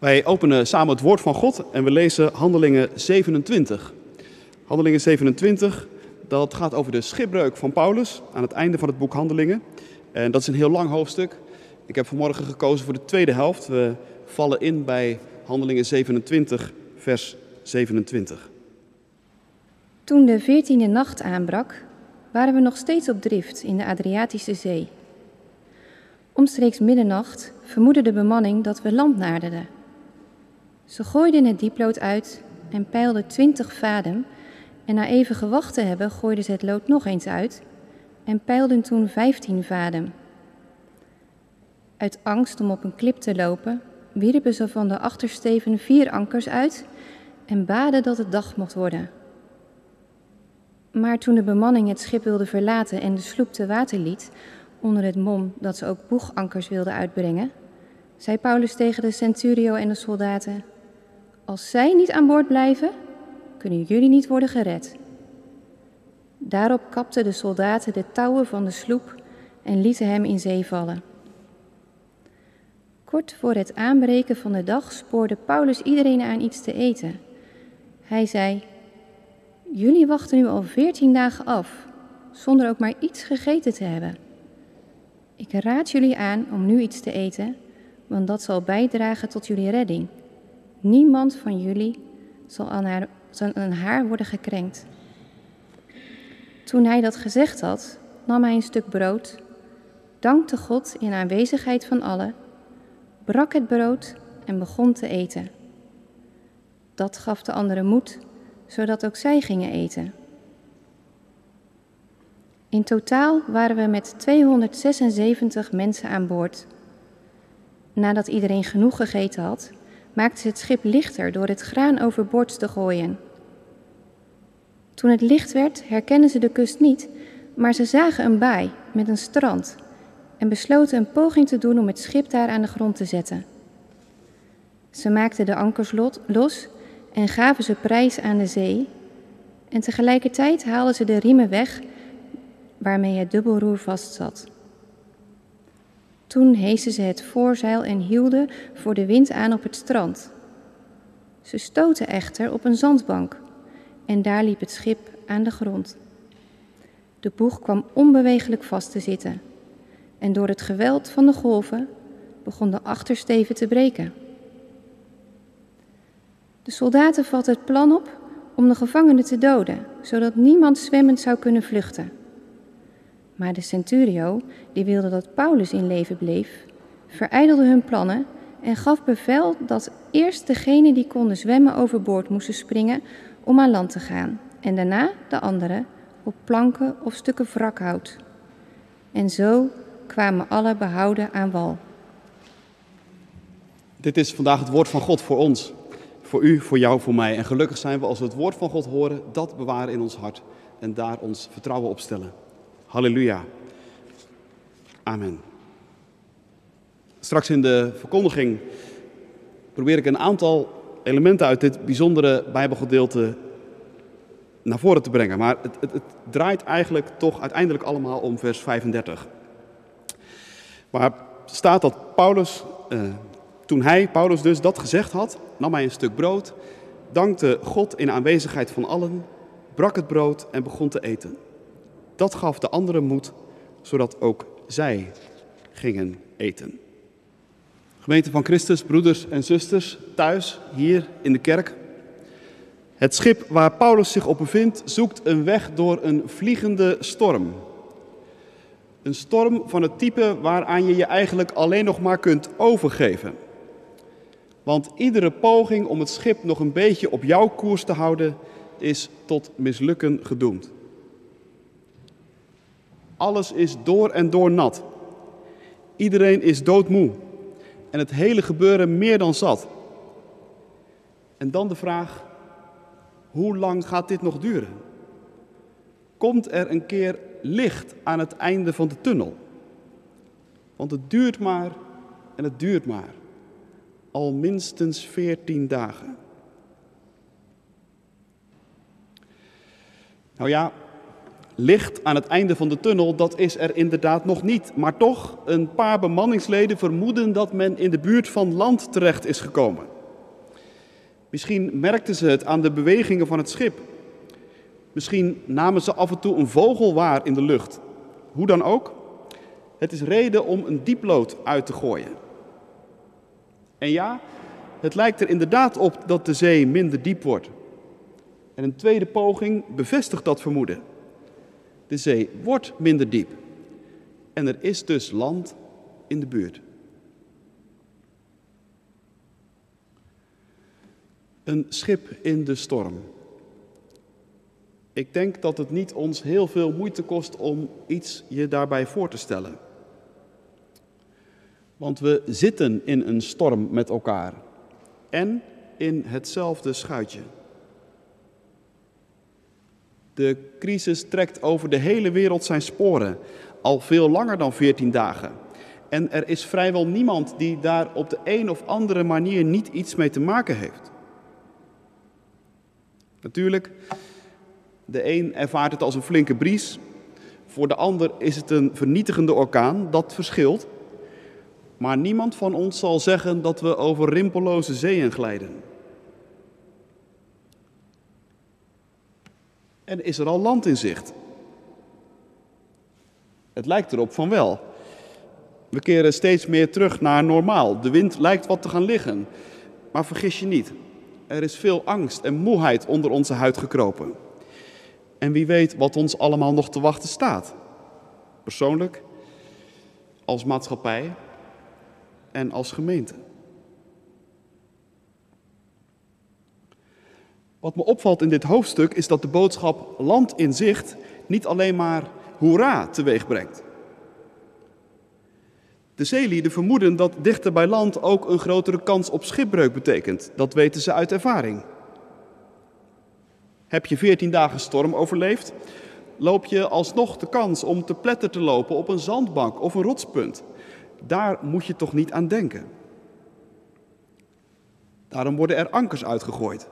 Wij openen samen het woord van God en we lezen Handelingen 27. Handelingen 27, dat gaat over de schipbreuk van Paulus aan het einde van het boek Handelingen. En dat is een heel lang hoofdstuk. Ik heb vanmorgen gekozen voor de tweede helft. We vallen in bij Handelingen 27, vers 27. Toen de veertiende nacht aanbrak, waren we nog steeds op drift in de Adriatische Zee. Omstreeks middernacht vermoedde de bemanning dat we land naderden. Ze gooiden het dieplood uit en peilden twintig vaden en na even gewacht te hebben gooiden ze het lood nog eens uit en peilden toen vijftien vaden. Uit angst om op een klip te lopen, wierpen ze van de achtersteven vier ankers uit en baden dat het dag mocht worden. Maar toen de bemanning het schip wilde verlaten en de sloep te water liet, onder het mom dat ze ook boegankers wilden uitbrengen, zei Paulus tegen de centurio en de soldaten: Als zij niet aan boord blijven, kunnen jullie niet worden gered. Daarop kapten de soldaten de touwen van de sloep en lieten hem in zee vallen. Kort voor het aanbreken van de dag spoorde Paulus iedereen aan iets te eten. Hij zei: Jullie wachten nu al veertien dagen af, zonder ook maar iets gegeten te hebben. Ik raad jullie aan om nu iets te eten, want dat zal bijdragen tot jullie redding. Niemand van jullie zal aan haar, haar worden gekrenkt. Toen hij dat gezegd had, nam hij een stuk brood, dankte God in aanwezigheid van allen, brak het brood en begon te eten. Dat gaf de anderen moed, zodat ook zij gingen eten. In totaal waren we met 276 mensen aan boord. Nadat iedereen genoeg gegeten had, maakten ze het schip lichter door het graan overboord te gooien. Toen het licht werd, herkenden ze de kust niet, maar ze zagen een baai met een strand en besloten een poging te doen om het schip daar aan de grond te zetten. Ze maakten de ankers los en gaven ze prijs aan de zee, en tegelijkertijd haalden ze de riemen weg waarmee het dubbelroer vastzat. Toen heesten ze het voorzeil en hielden voor de wind aan op het strand. Ze stoten echter op een zandbank en daar liep het schip aan de grond. De boeg kwam onbewegelijk vast te zitten en door het geweld van de golven begon de achtersteven te breken. De soldaten vatten het plan op om de gevangenen te doden, zodat niemand zwemmend zou kunnen vluchten. Maar de centurio, die wilde dat Paulus in leven bleef, verijdelde hun plannen en gaf bevel dat eerst degenen die konden zwemmen overboord moesten springen om aan land te gaan, en daarna de anderen op planken of stukken wrakhout. En zo kwamen alle behouden aan wal. Dit is vandaag het woord van God voor ons, voor u, voor jou, voor mij. En gelukkig zijn we als we het woord van God horen, dat bewaren in ons hart en daar ons vertrouwen op stellen. Halleluja. Amen. Straks in de verkondiging probeer ik een aantal elementen uit dit bijzondere Bijbelgedeelte naar voren te brengen. Maar het, het, het draait eigenlijk toch uiteindelijk allemaal om vers 35. Waar staat dat Paulus, eh, toen hij, Paulus dus, dat gezegd had, nam hij een stuk brood, dankte God in aanwezigheid van allen, brak het brood en begon te eten. Dat gaf de anderen moed, zodat ook zij gingen eten. Gemeente van Christus, broeders en zusters, thuis, hier in de kerk. Het schip waar Paulus zich op bevindt, zoekt een weg door een vliegende storm. Een storm van het type waaraan je je eigenlijk alleen nog maar kunt overgeven. Want iedere poging om het schip nog een beetje op jouw koers te houden, is tot mislukken gedoemd. Alles is door en door nat. Iedereen is doodmoe. En het hele gebeuren meer dan zat. En dan de vraag: hoe lang gaat dit nog duren? Komt er een keer licht aan het einde van de tunnel? Want het duurt maar en het duurt maar. Al minstens veertien dagen. Nou ja, licht aan het einde van de tunnel, dat is er inderdaad nog niet. Maar toch, een paar bemanningsleden vermoeden dat men in de buurt van land terecht is gekomen. Misschien merkten ze het aan de bewegingen van het schip. Misschien namen ze af en toe een vogel waar in de lucht. Hoe dan ook, het is reden om een dieplood uit te gooien. En ja, het lijkt er inderdaad op dat de zee minder diep wordt. En een tweede poging bevestigt dat vermoeden. De zee wordt minder diep. En er is dus land in de buurt. Een schip in de storm. Ik denk dat het niet ons heel veel moeite kost om iets je daarbij voor te stellen. Want we zitten in een storm met elkaar en in hetzelfde schuitje. De crisis trekt over de hele wereld zijn sporen, al veel langer dan 14 dagen. En er is vrijwel niemand die daar op de een of andere manier niet iets mee te maken heeft. Natuurlijk, de een ervaart het als een flinke bries, voor de ander is het een vernietigende orkaan, dat verschilt. Maar niemand van ons zal zeggen dat we over rimpelloze zeeën glijden. En is er al land in zicht? Het lijkt erop van wel. We keren steeds meer terug naar normaal. De wind lijkt wat te gaan liggen. Maar vergis je niet, er is veel angst en moeheid onder onze huid gekropen. En wie weet wat ons allemaal nog te wachten staat. Persoonlijk, als maatschappij en als gemeente. Wat me opvalt in dit hoofdstuk is dat de boodschap land in zicht niet alleen maar hoera teweeg brengt. De zeelieden vermoeden dat dichter bij land ook een grotere kans op schipbreuk betekent. Dat weten ze uit ervaring. Heb je 14 dagen storm overleefd, loop je alsnog de kans om te pletter te lopen op een zandbank of een rotspunt. Daar moet je toch niet aan denken. Daarom worden er ankers uitgegooid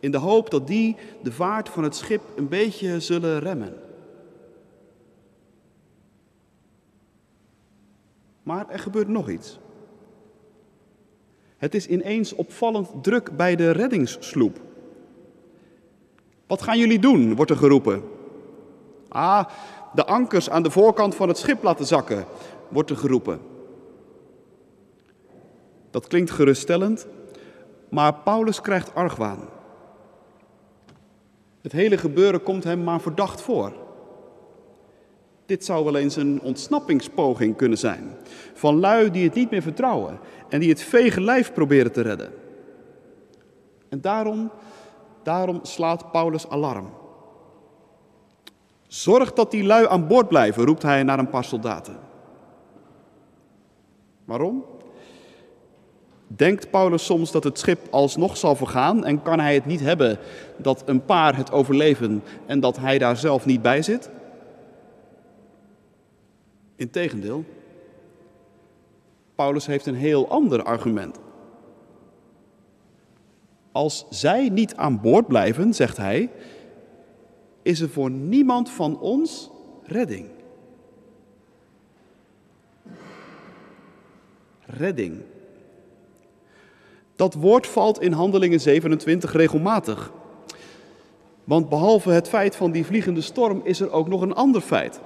in de hoop dat die de vaart van het schip een beetje zullen remmen. Maar er gebeurt nog iets. Het is ineens opvallend druk bij de reddingssloep. Wat gaan jullie doen? wordt er geroepen. Ah, de ankers aan de voorkant van het schip laten zakken, wordt er geroepen. Dat klinkt geruststellend, maar Paulus krijgt argwaan. Het hele gebeuren komt hem maar verdacht voor. Dit zou wel eens een ontsnappingspoging kunnen zijn. Van lui die het niet meer vertrouwen en die het vege lijf proberen te redden. En daarom, daarom slaat Paulus alarm. Zorg dat die lui aan boord blijven, roept hij naar een paar soldaten. Waarom? Denkt Paulus soms dat het schip alsnog zal vergaan en kan hij het niet hebben dat een paar het overleven en dat hij daar zelf niet bij zit? Integendeel, Paulus heeft een heel ander argument. Als zij niet aan boord blijven, zegt hij, is er voor niemand van ons redding. Redding. Dat woord valt in Handelingen 27 regelmatig. Want behalve het feit van die vliegende storm is er ook nog een ander feit.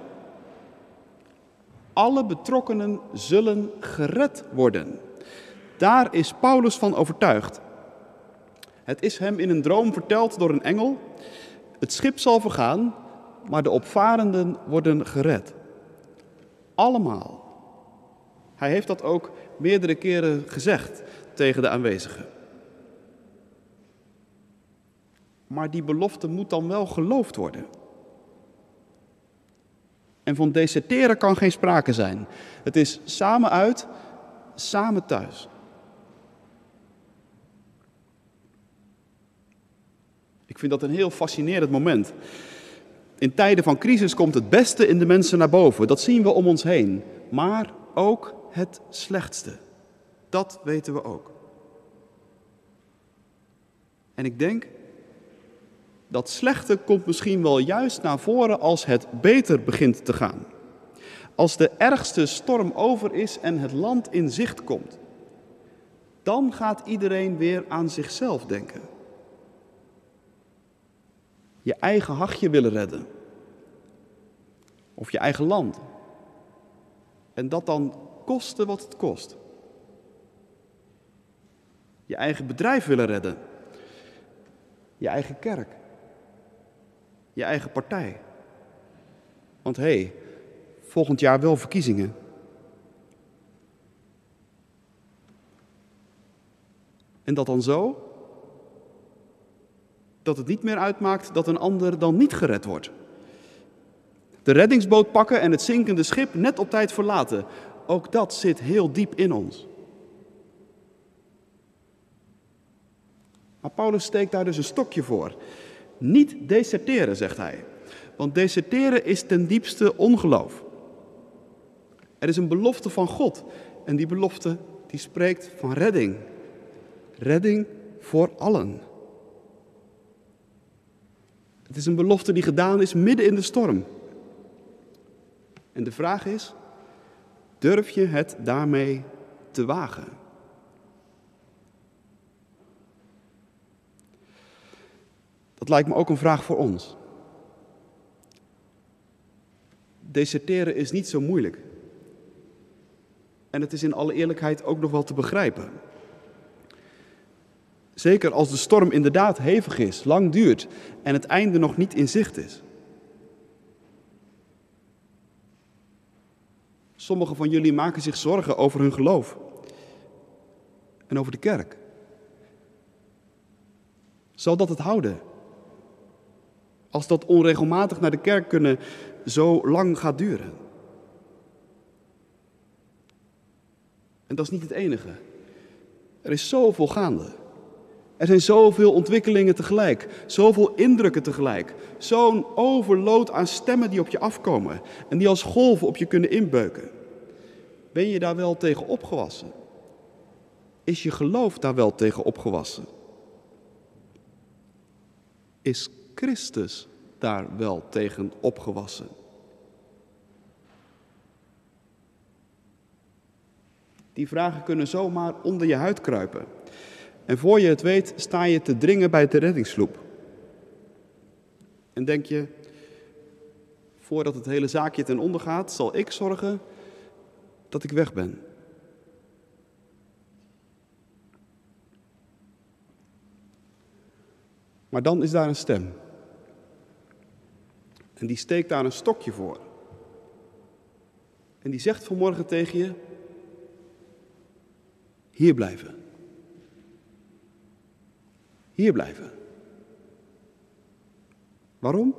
Alle betrokkenen zullen gered worden. Daar is Paulus van overtuigd. Het is hem in een droom verteld door een engel. Het schip zal vergaan, maar de opvarenden worden gered. Allemaal. Hij heeft dat ook meerdere keren gezegd tegen de aanwezigen. Maar die belofte moet dan wel geloofd worden. En van deserteren kan geen sprake zijn. Het is samen uit, samen thuis. Ik vind dat een heel fascinerend moment. In tijden van crisis komt het beste in de mensen naar boven. Dat zien we om ons heen. Maar ook het slechtste. Dat weten we ook. En ik denk Dat slechte komt misschien wel juist naar voren als het beter begint te gaan. Als de ergste storm over is en het land in zicht komt. Dan gaat iedereen weer aan zichzelf denken. Je eigen hachje willen redden. Of je eigen land. En dat dan koste wat het kost. Je eigen bedrijf willen redden. Je eigen kerk. Je eigen partij. Want hé, hey, volgend jaar wel verkiezingen. En dat dan zo dat het niet meer uitmaakt dat een ander dan niet gered wordt. De reddingsboot pakken en het zinkende schip net op tijd verlaten. Ook dat zit heel diep in ons. Maar Paulus steekt daar dus een stokje voor. Niet deserteren, zegt hij. Want deserteren is ten diepste ongeloof. Er is een belofte van God. En die belofte die spreekt van redding. Redding voor allen. Het is een belofte die gedaan is midden in de storm. En de vraag is, durf je het daarmee te wagen? Dat lijkt me ook een vraag voor ons. Deserteren is niet zo moeilijk. En het is in alle eerlijkheid ook nog wel te begrijpen. Zeker als de storm inderdaad hevig is, lang duurt en het einde nog niet in zicht is. Sommigen van jullie maken zich zorgen over hun geloof en over de kerk. Zal dat het houden? Als dat onregelmatig naar de kerk kunnen zo lang gaat duren. En dat is niet het enige. Er is zoveel gaande. Er zijn zoveel ontwikkelingen tegelijk, zoveel indrukken tegelijk, zo'n overload aan stemmen die op je afkomen en die als golven op je kunnen inbeuken. Ben je daar wel tegen opgewassen? Is je geloof daar wel tegen opgewassen? Is Christus daar wel tegen opgewassen? Die vragen kunnen zomaar onder je huid kruipen. En voor je het weet sta je te dringen bij de reddingssloep. En denk je, voordat het hele zaakje ten onder gaat, zal ik zorgen dat ik weg ben. Maar dan is daar een stem. En die steekt daar een stokje voor. En die zegt vanmorgen tegen je: hier blijven. Hier blijven. Waarom?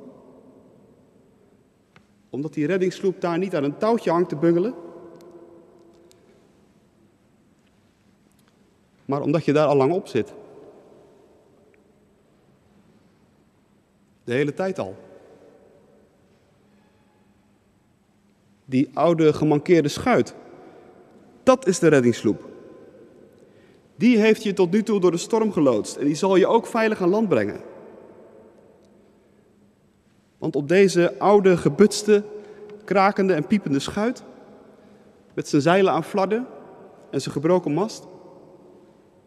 Omdat die reddingssloep daar niet aan een touwtje hangt te bungelen. Maar omdat je daar al lang op zit. De hele tijd al. Die oude gemankeerde schuit. Dat is de reddingssloep. Die heeft je tot nu toe door de storm geloodst en die zal je ook veilig aan land brengen. Want op deze oude, gebutste, krakende en piepende schuit, met zijn zeilen aan fladden en zijn gebroken mast,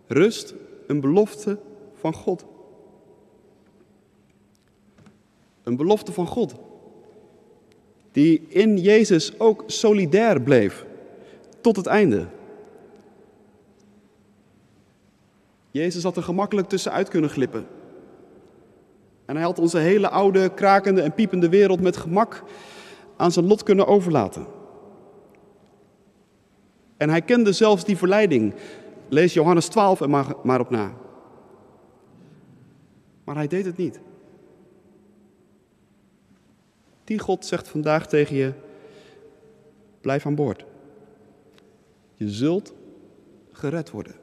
rust een belofte van God. Een belofte van God, die in Jezus ook solidair bleef tot het einde. Jezus had er gemakkelijk tussenuit kunnen glippen. En hij had onze hele oude, krakende en piepende wereld met gemak aan zijn lot kunnen overlaten. En hij kende zelfs die verleiding. Lees Johannes 12 er maar, maar op na. Maar hij deed het niet. Die God zegt vandaag tegen je: blijf aan boord. Je zult gered worden.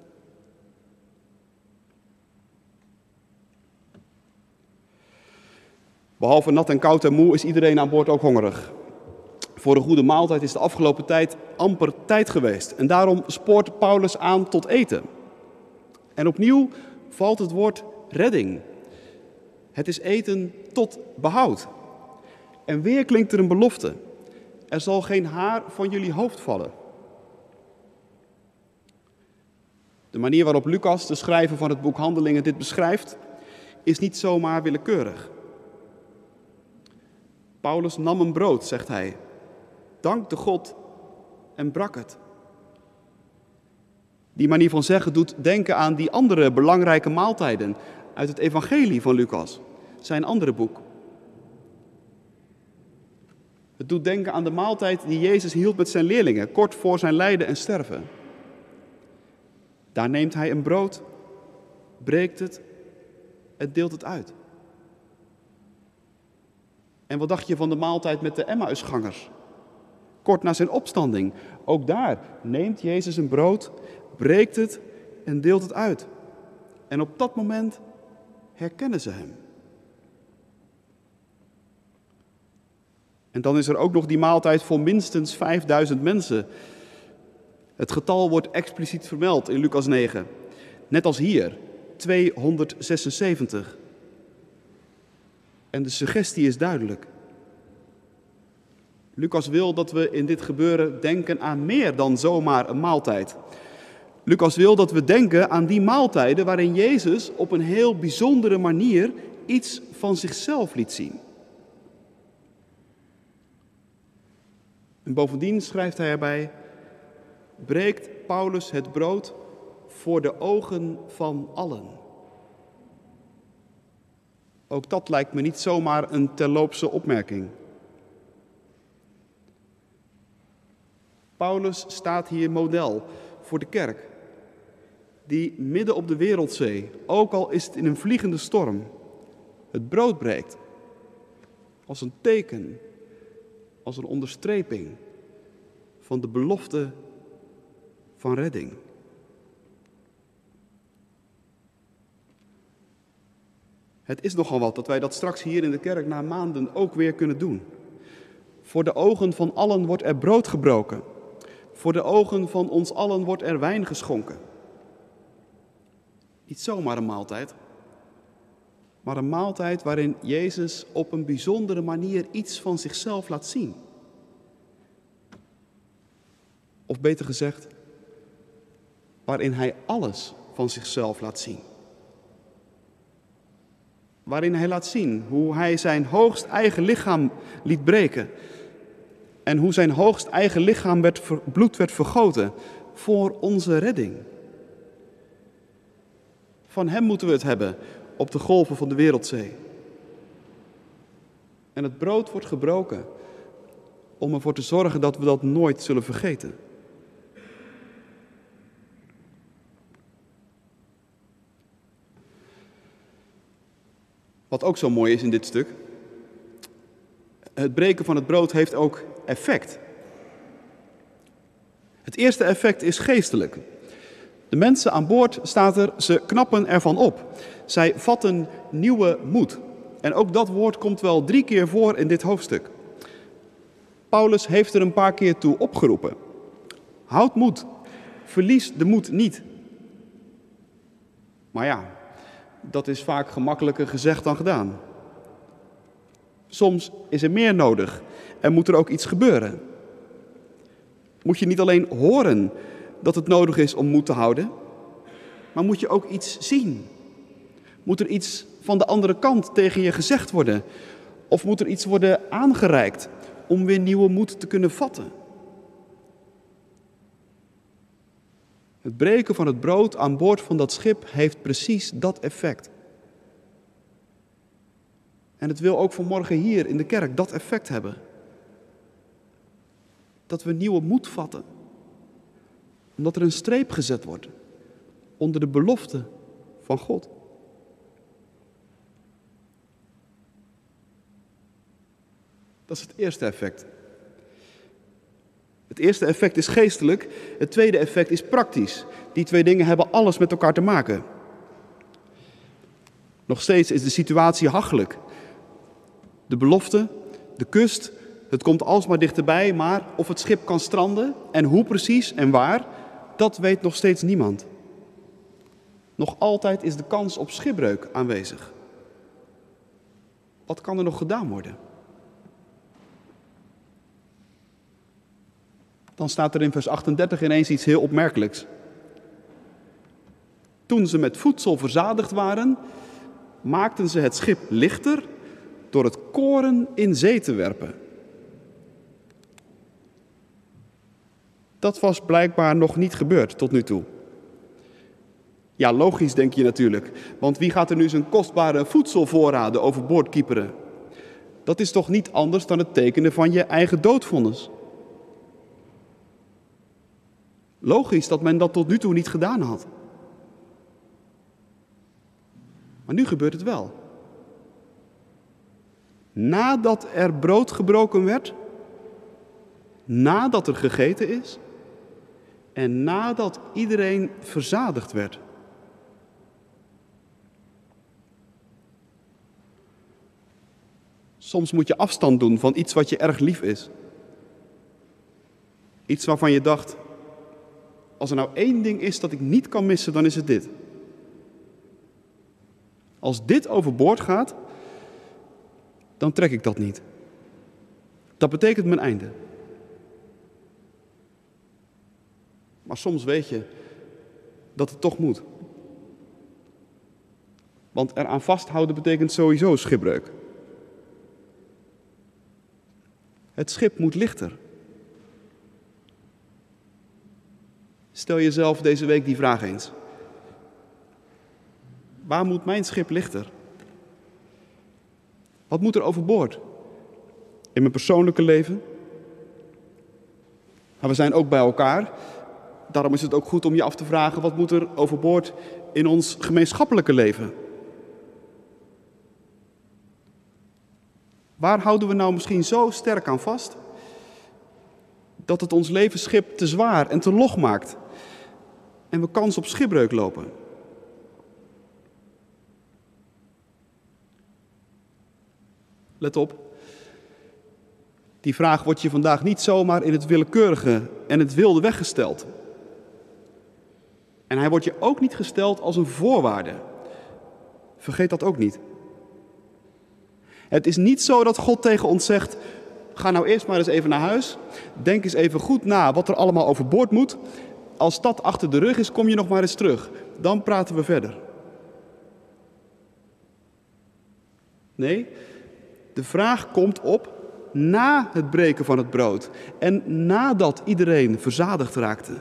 Behalve nat en koud en moe is iedereen aan boord ook hongerig. Voor een goede maaltijd is de afgelopen tijd amper tijd geweest. En daarom spoort Paulus aan tot eten. En opnieuw valt het woord redding. Het is eten tot behoud. En weer klinkt er een belofte. Er zal geen haar van jullie hoofd vallen. De manier waarop Lucas, de schrijver van het boek Handelingen, dit beschrijft, is niet zomaar willekeurig. Paulus nam een brood, zegt hij, dankte God en brak het. Die manier van zeggen doet denken aan die andere belangrijke maaltijden uit het Evangelie van Lucas, zijn andere boek. Het doet denken aan de maaltijd die Jezus hield met zijn leerlingen, kort voor zijn lijden en sterven. Daar neemt hij een brood, breekt het en deelt het uit. En wat dacht je van de maaltijd met de Emmausgangers? Kort na zijn opstanding. Ook daar neemt Jezus een brood, breekt het en deelt het uit. En op dat moment herkennen ze hem. En dan is er ook nog die maaltijd voor minstens 5000 mensen. Het getal wordt expliciet vermeld in Lucas 9. Net als hier, 276. En de suggestie is duidelijk. Lucas wil dat we in dit gebeuren denken aan meer dan zomaar een maaltijd. Lucas wil dat we denken aan die maaltijden waarin Jezus op een heel bijzondere manier iets van zichzelf liet zien. En bovendien schrijft hij erbij: breekt Paulus het brood voor de ogen van allen. Ook dat lijkt me niet zomaar een terloopse opmerking. Paulus staat hier model voor de kerk, die midden op de wereldzee, ook al is het in een vliegende storm, het brood breekt. Als een teken, als een onderstreping van de belofte van redding. Het is nogal wat dat wij dat straks hier in de kerk na maanden ook weer kunnen doen. Voor de ogen van allen wordt er brood gebroken. Voor de ogen van ons allen wordt er wijn geschonken. Niet zomaar een maaltijd, maar een maaltijd waarin Jezus op een bijzondere manier iets van zichzelf laat zien. Of beter gezegd, waarin hij alles van zichzelf laat zien. Waarin hij laat zien hoe hij zijn hoogst eigen lichaam liet breken. En hoe zijn hoogst eigen lichaam werd, bloed werd vergoten voor onze redding. Van hem moeten we het hebben op de golven van de wereldzee. En het brood wordt gebroken om ervoor te zorgen dat we dat nooit zullen vergeten. Wat ook zo mooi is in dit stuk. Het breken van het brood heeft ook effect. Het eerste effect is geestelijk. De mensen aan boord staat er, ze knappen ervan op. Zij vatten nieuwe moed. En ook dat woord komt wel drie keer voor in dit hoofdstuk. Paulus heeft er een paar keer toe opgeroepen. Houd moed, verlies de moed niet. Maar ja, dat is vaak gemakkelijker gezegd dan gedaan. Soms is er meer nodig en moet er ook iets gebeuren. Moet je niet alleen horen dat het nodig is om moed te houden, maar moet je ook iets zien. Moet er iets van de andere kant tegen je gezegd worden? Of moet er iets worden aangereikt om weer nieuwe moed te kunnen vatten? Het breken van het brood aan boord van dat schip heeft precies dat effect. En het wil ook vanmorgen hier in de kerk dat effect hebben. Dat we nieuwe moed vatten. Omdat er een streep gezet wordt onder de belofte van God. Dat is het eerste effect. Het eerste effect is geestelijk, het tweede effect is praktisch. Die twee dingen hebben alles met elkaar te maken. Nog steeds is de situatie hachelijk. De belofte, de kust, het komt alsmaar dichterbij, maar of het schip kan stranden en hoe precies en waar, dat weet nog steeds niemand. Nog altijd is de kans op schipbreuk aanwezig. Wat kan er nog gedaan worden? Dan staat er in vers 38 ineens iets heel opmerkelijks. Toen ze met voedsel verzadigd waren, maakten ze het schip lichter door het koren in zee te werpen. Dat was blijkbaar nog niet gebeurd tot nu toe. Ja, logisch denk je natuurlijk, want wie gaat er nu zijn kostbare voedselvoorraden overboord kieperen? Dat is toch niet anders dan het tekenen van je eigen doodvonnis? Logisch dat men dat tot nu toe niet gedaan had. Maar nu gebeurt het wel. Nadat er brood gebroken werd, nadat er gegeten is en nadat iedereen verzadigd werd. Soms moet je afstand doen van iets wat je erg lief is. Iets waarvan je dacht, als er nou één ding is dat ik niet kan missen, dan is het dit. Als dit overboord gaat, dan trek ik dat niet. Dat betekent mijn einde. Maar soms weet je dat het toch moet. Want eraan vasthouden betekent sowieso schipbreuk. Het schip moet lichter. Stel jezelf deze week die vraag eens. Waar moet mijn schip lichter? Wat moet er overboord? In mijn persoonlijke leven? Maar we zijn ook bij elkaar. Daarom is het ook goed om je af te vragen: wat moet er overboord in ons gemeenschappelijke leven? Waar houden we nou misschien zo sterk aan vast dat het ons levensschip te zwaar en te log maakt en we kans op schipbreuk lopen? Let op. Die vraag wordt je vandaag niet zomaar in het willekeurige en het wilde weggesteld. En hij wordt je ook niet gesteld als een voorwaarde. Vergeet dat ook niet. Het is niet zo dat God tegen ons zegt: ga nou eerst maar eens even naar huis. Denk eens even goed na wat er allemaal overboord moet. Als dat achter de rug is, kom je nog maar eens terug. Dan praten we verder. Nee, de vraag komt op na het breken van het brood en nadat iedereen verzadigd raakte.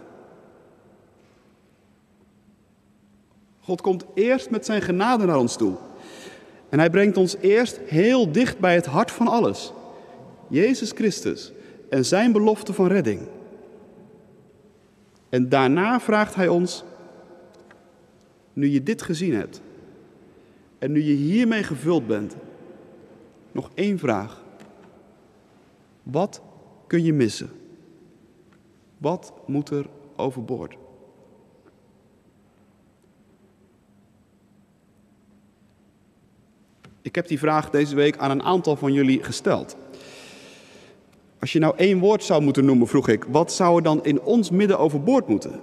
God komt eerst met zijn genade naar ons toe. En hij brengt ons eerst heel dicht bij het hart van alles. Jezus Christus en zijn belofte van redding. En daarna vraagt hij ons, nu je dit gezien hebt en nu je hiermee gevuld bent, nog één vraag. Wat kun je missen? Wat moet er overboord? Ik heb die vraag deze week aan een aantal van jullie gesteld. Als je nou één woord zou moeten noemen, vroeg ik, wat zou er dan in ons midden overboord moeten?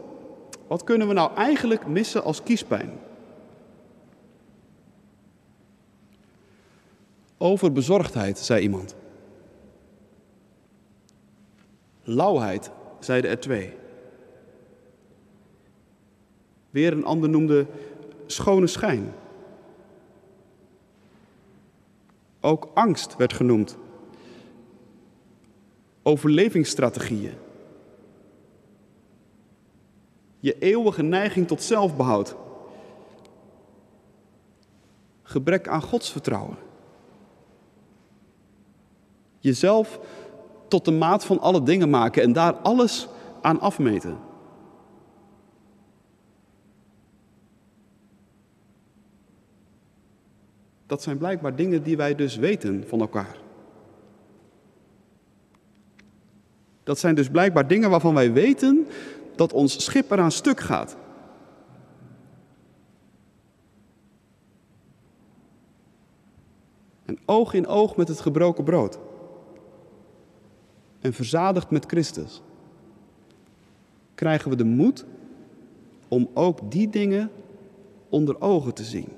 Wat kunnen we nou eigenlijk missen als kiespijn? Overbezorgdheid, zei iemand. Lauwheid, zeiden er twee. Weer een ander noemde schone schijn. Ook angst werd genoemd. Overlevingsstrategieën. Je eeuwige neiging tot zelfbehoud. Gebrek aan godsvertrouwen. Jezelf tot de maat van alle dingen maken en daar alles aan afmeten. Dat zijn blijkbaar dingen die wij dus weten van elkaar. Dat zijn dus blijkbaar dingen waarvan wij weten dat ons schip eraan stuk gaat. En oog in oog met het gebroken brood. En verzadigd met Christus. Krijgen we de moed om ook die dingen onder ogen te zien.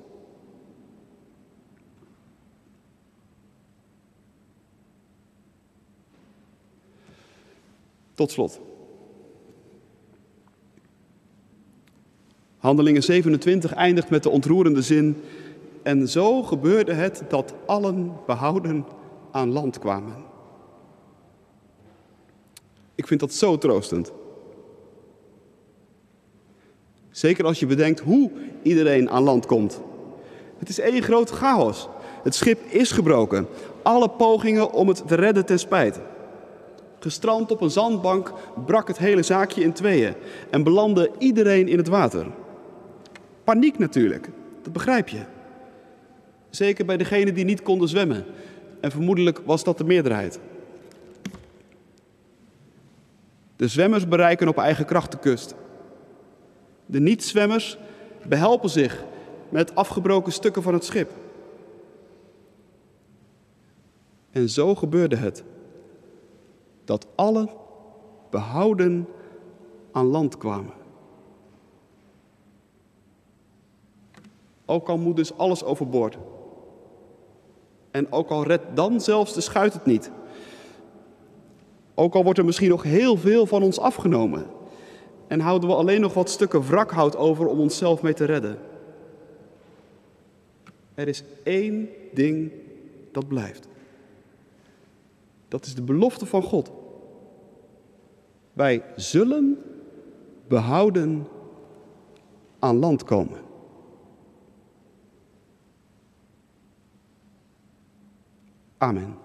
Tot slot. Handelingen 27 eindigt met de ontroerende zin. En zo gebeurde het dat allen behouden aan land kwamen. Ik vind dat zo troostend. Zeker als je bedenkt hoe iedereen aan land komt. Het is één grote chaos. Het schip is gebroken. Alle pogingen om het te redden ten spijt. Gestrand op een zandbank brak het hele zaakje in tweeën en belandde iedereen in het water. Paniek natuurlijk, dat begrijp je. Zeker bij degenen die niet konden zwemmen. En vermoedelijk was dat de meerderheid. De zwemmers bereiken op eigen kracht de kust. De niet-zwemmers behelpen zich met afgebroken stukken van het schip. En zo gebeurde het dat alle behouden aan land kwamen. Ook al moet dus alles overboord. En ook al redt dan zelfs de schuit het niet. Ook al wordt er misschien nog heel veel van ons afgenomen. En houden we alleen nog wat stukken wrakhout over om onszelf mee te redden. Er is één ding dat blijft. Dat is de belofte van God. Wij zullen behouden aan land komen. Amen.